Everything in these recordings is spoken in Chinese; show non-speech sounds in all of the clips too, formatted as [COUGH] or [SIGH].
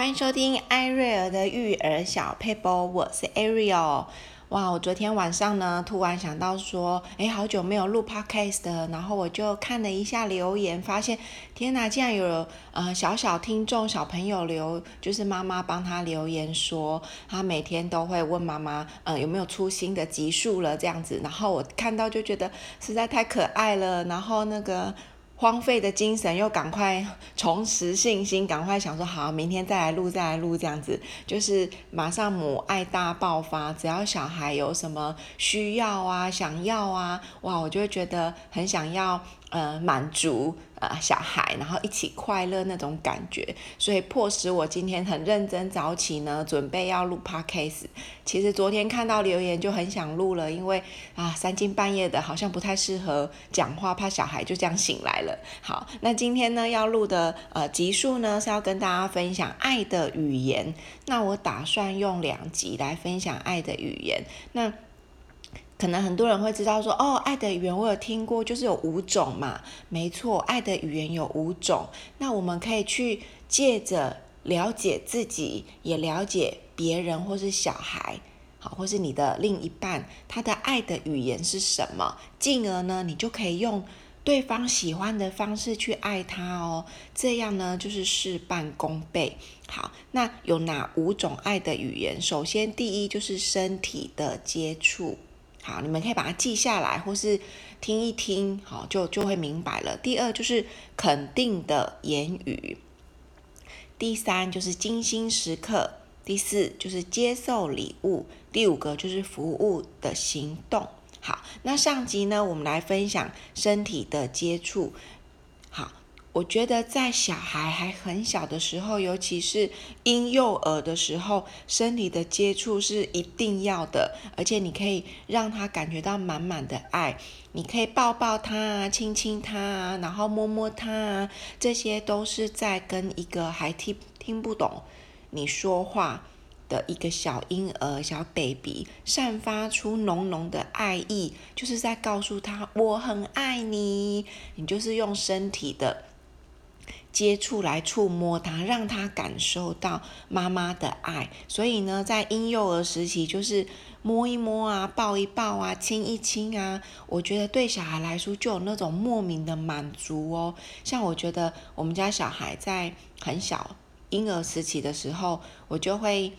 欢迎收听艾瑞尔的育儿小佩波，我是 Ariel。哇，我昨天晚上呢，突然想到说，哎，好久没有录 Podcast 的，然后我就看了一下留言，发现，天哪，竟然有呃小小听众小朋友留，就是妈妈帮他留言说，他每天都会问妈妈，呃，有没有出新的集数了这样子，然后我看到就觉得实在太可爱了，然后那个。荒废的精神又赶快重拾信心，赶快想说好，明天再来录，再来录这样子，就是马上母爱大爆发。只要小孩有什么需要啊、想要啊，哇，我就会觉得很想要呃满足。呃，小孩，然后一起快乐那种感觉，所以迫使我今天很认真早起呢，准备要录 podcast。其实昨天看到留言就很想录了，因为啊三更半夜的，好像不太适合讲话，怕小孩就这样醒来了。好，那今天呢要录的呃集数呢是要跟大家分享爱的语言。那我打算用两集来分享爱的语言。那可能很多人会知道说，哦，爱的语言我有听过，就是有五种嘛。没错，爱的语言有五种。那我们可以去借着了解自己，也了解别人或是小孩，好，或是你的另一半，他的爱的语言是什么？进而呢，你就可以用对方喜欢的方式去爱他哦。这样呢，就是事半功倍。好，那有哪五种爱的语言？首先，第一就是身体的接触。好，你们可以把它记下来，或是听一听，好，就就会明白了。第二就是肯定的言语，第三就是精心时刻，第四就是接受礼物，第五个就是服务的行动。好，那上集呢，我们来分享身体的接触。好。我觉得在小孩还很小的时候，尤其是婴幼儿的时候，身体的接触是一定要的，而且你可以让他感觉到满满的爱。你可以抱抱他啊，亲亲他啊，然后摸摸他啊，这些都是在跟一个还听听不懂你说话的一个小婴儿、小 baby 散发出浓浓的爱意，就是在告诉他我很爱你。你就是用身体的。接触来触摸他，让他感受到妈妈的爱。所以呢，在婴幼儿时期，就是摸一摸啊，抱一抱啊，亲一亲啊。我觉得对小孩来说，就有那种莫名的满足哦。像我觉得我们家小孩在很小婴儿时期的时候，我就会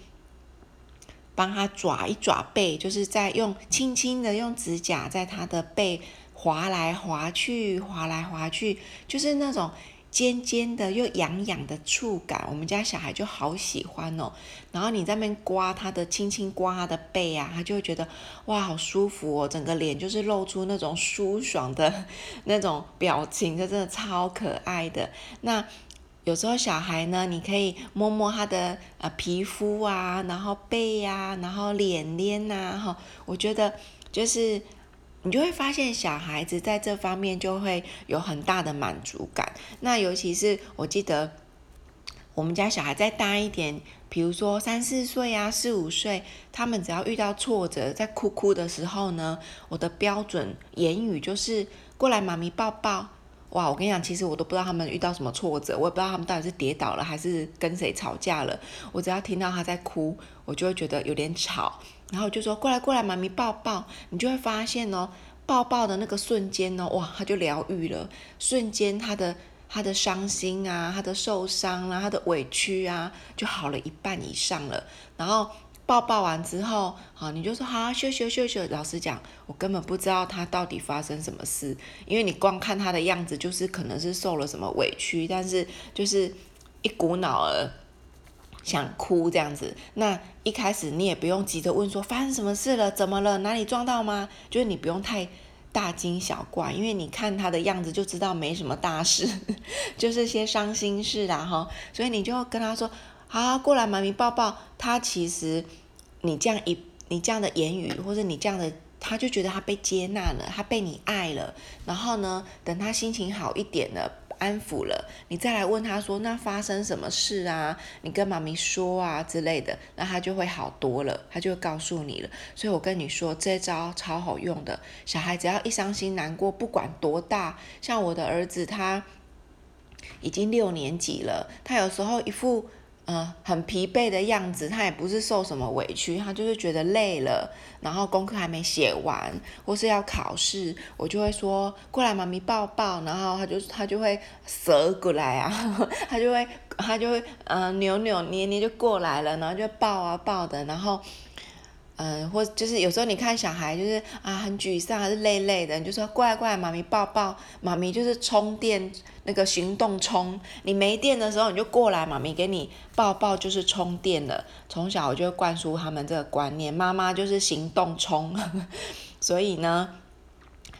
帮他抓一抓背，就是在用轻轻的用指甲在他的背划来划去，划来划去，就是那种。尖尖的又痒痒的触感，我们家小孩就好喜欢哦。然后你在那边刮他的，轻轻刮他的背啊，他就会觉得哇，好舒服哦，整个脸就是露出那种舒爽的 [LAUGHS] 那种表情，就真的超可爱的。那有时候小孩呢，你可以摸摸他的呃皮肤啊，然后背呀、啊，然后脸脸呐，哈，我觉得就是。你就会发现小孩子在这方面就会有很大的满足感。那尤其是我记得我们家小孩再大一点，比如说三四岁啊、四五岁，他们只要遇到挫折，在哭哭的时候呢，我的标准言语就是过来，妈咪抱抱。哇，我跟你讲，其实我都不知道他们遇到什么挫折，我也不知道他们到底是跌倒了还是跟谁吵架了。我只要听到他在哭，我就会觉得有点吵。然后就说过来过来，妈咪抱抱，你就会发现哦，抱抱的那个瞬间哦，哇，他就疗愈了，瞬间他的他的伤心啊，他的受伤啊，他的委屈啊，就好了一半以上了。然后抱抱完之后，好，你就说好，秀秀秀秀。老实讲，我根本不知道他到底发生什么事，因为你光看他的样子，就是可能是受了什么委屈，但是就是一股脑儿。想哭这样子，那一开始你也不用急着问说发生什么事了，怎么了，哪里撞到吗？就是你不用太大惊小怪，因为你看他的样子就知道没什么大事，[LAUGHS] 就是些伤心事啦哈。所以你就跟他说，好，过来，妈咪抱抱。他其实你这样一你这样的言语，或者你这样的，他就觉得他被接纳了，他被你爱了。然后呢，等他心情好一点了。安抚了，你再来问他说，那发生什么事啊？你跟妈咪说啊之类的，那他就会好多了，他就会告诉你了。所以我跟你说，这招超好用的。小孩只要一伤心难过，不管多大，像我的儿子他已经六年级了，他有时候一副嗯，很疲惫的样子，他也不是受什么委屈，他就是觉得累了，然后功课还没写完，或是要考试，我就会说过来，妈咪抱抱，然后他就他就会折过来啊，[LAUGHS] 他就会他就会嗯扭扭捏捏就过来了，然后就抱啊抱的，然后。嗯，或就是有时候你看小孩就是啊很沮丧还是累累的，你就说过来过来，妈咪抱抱，妈咪就是充电那个行动充，你没电的时候你就过来，妈咪给你抱抱就是充电了。从小我就会灌输他们这个观念，妈妈就是行动充，[LAUGHS] 所以呢，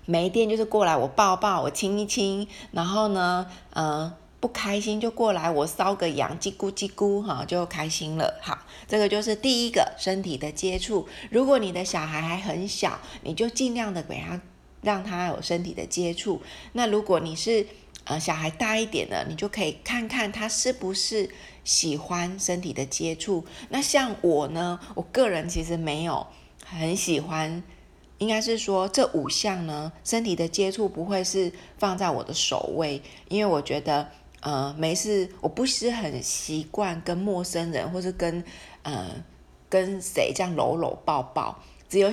没电就是过来我抱抱，我亲一亲，然后呢，嗯。不开心就过来，我搔个痒，叽咕叽咕，哈，就开心了。好，这个就是第一个身体的接触。如果你的小孩还很小，你就尽量的给他，让他有身体的接触。那如果你是呃小孩大一点的，你就可以看看他是不是喜欢身体的接触。那像我呢，我个人其实没有很喜欢，应该是说这五项呢，身体的接触不会是放在我的首位，因为我觉得。呃，没事，我不是很习惯跟陌生人，或是跟呃跟谁这样搂搂抱抱，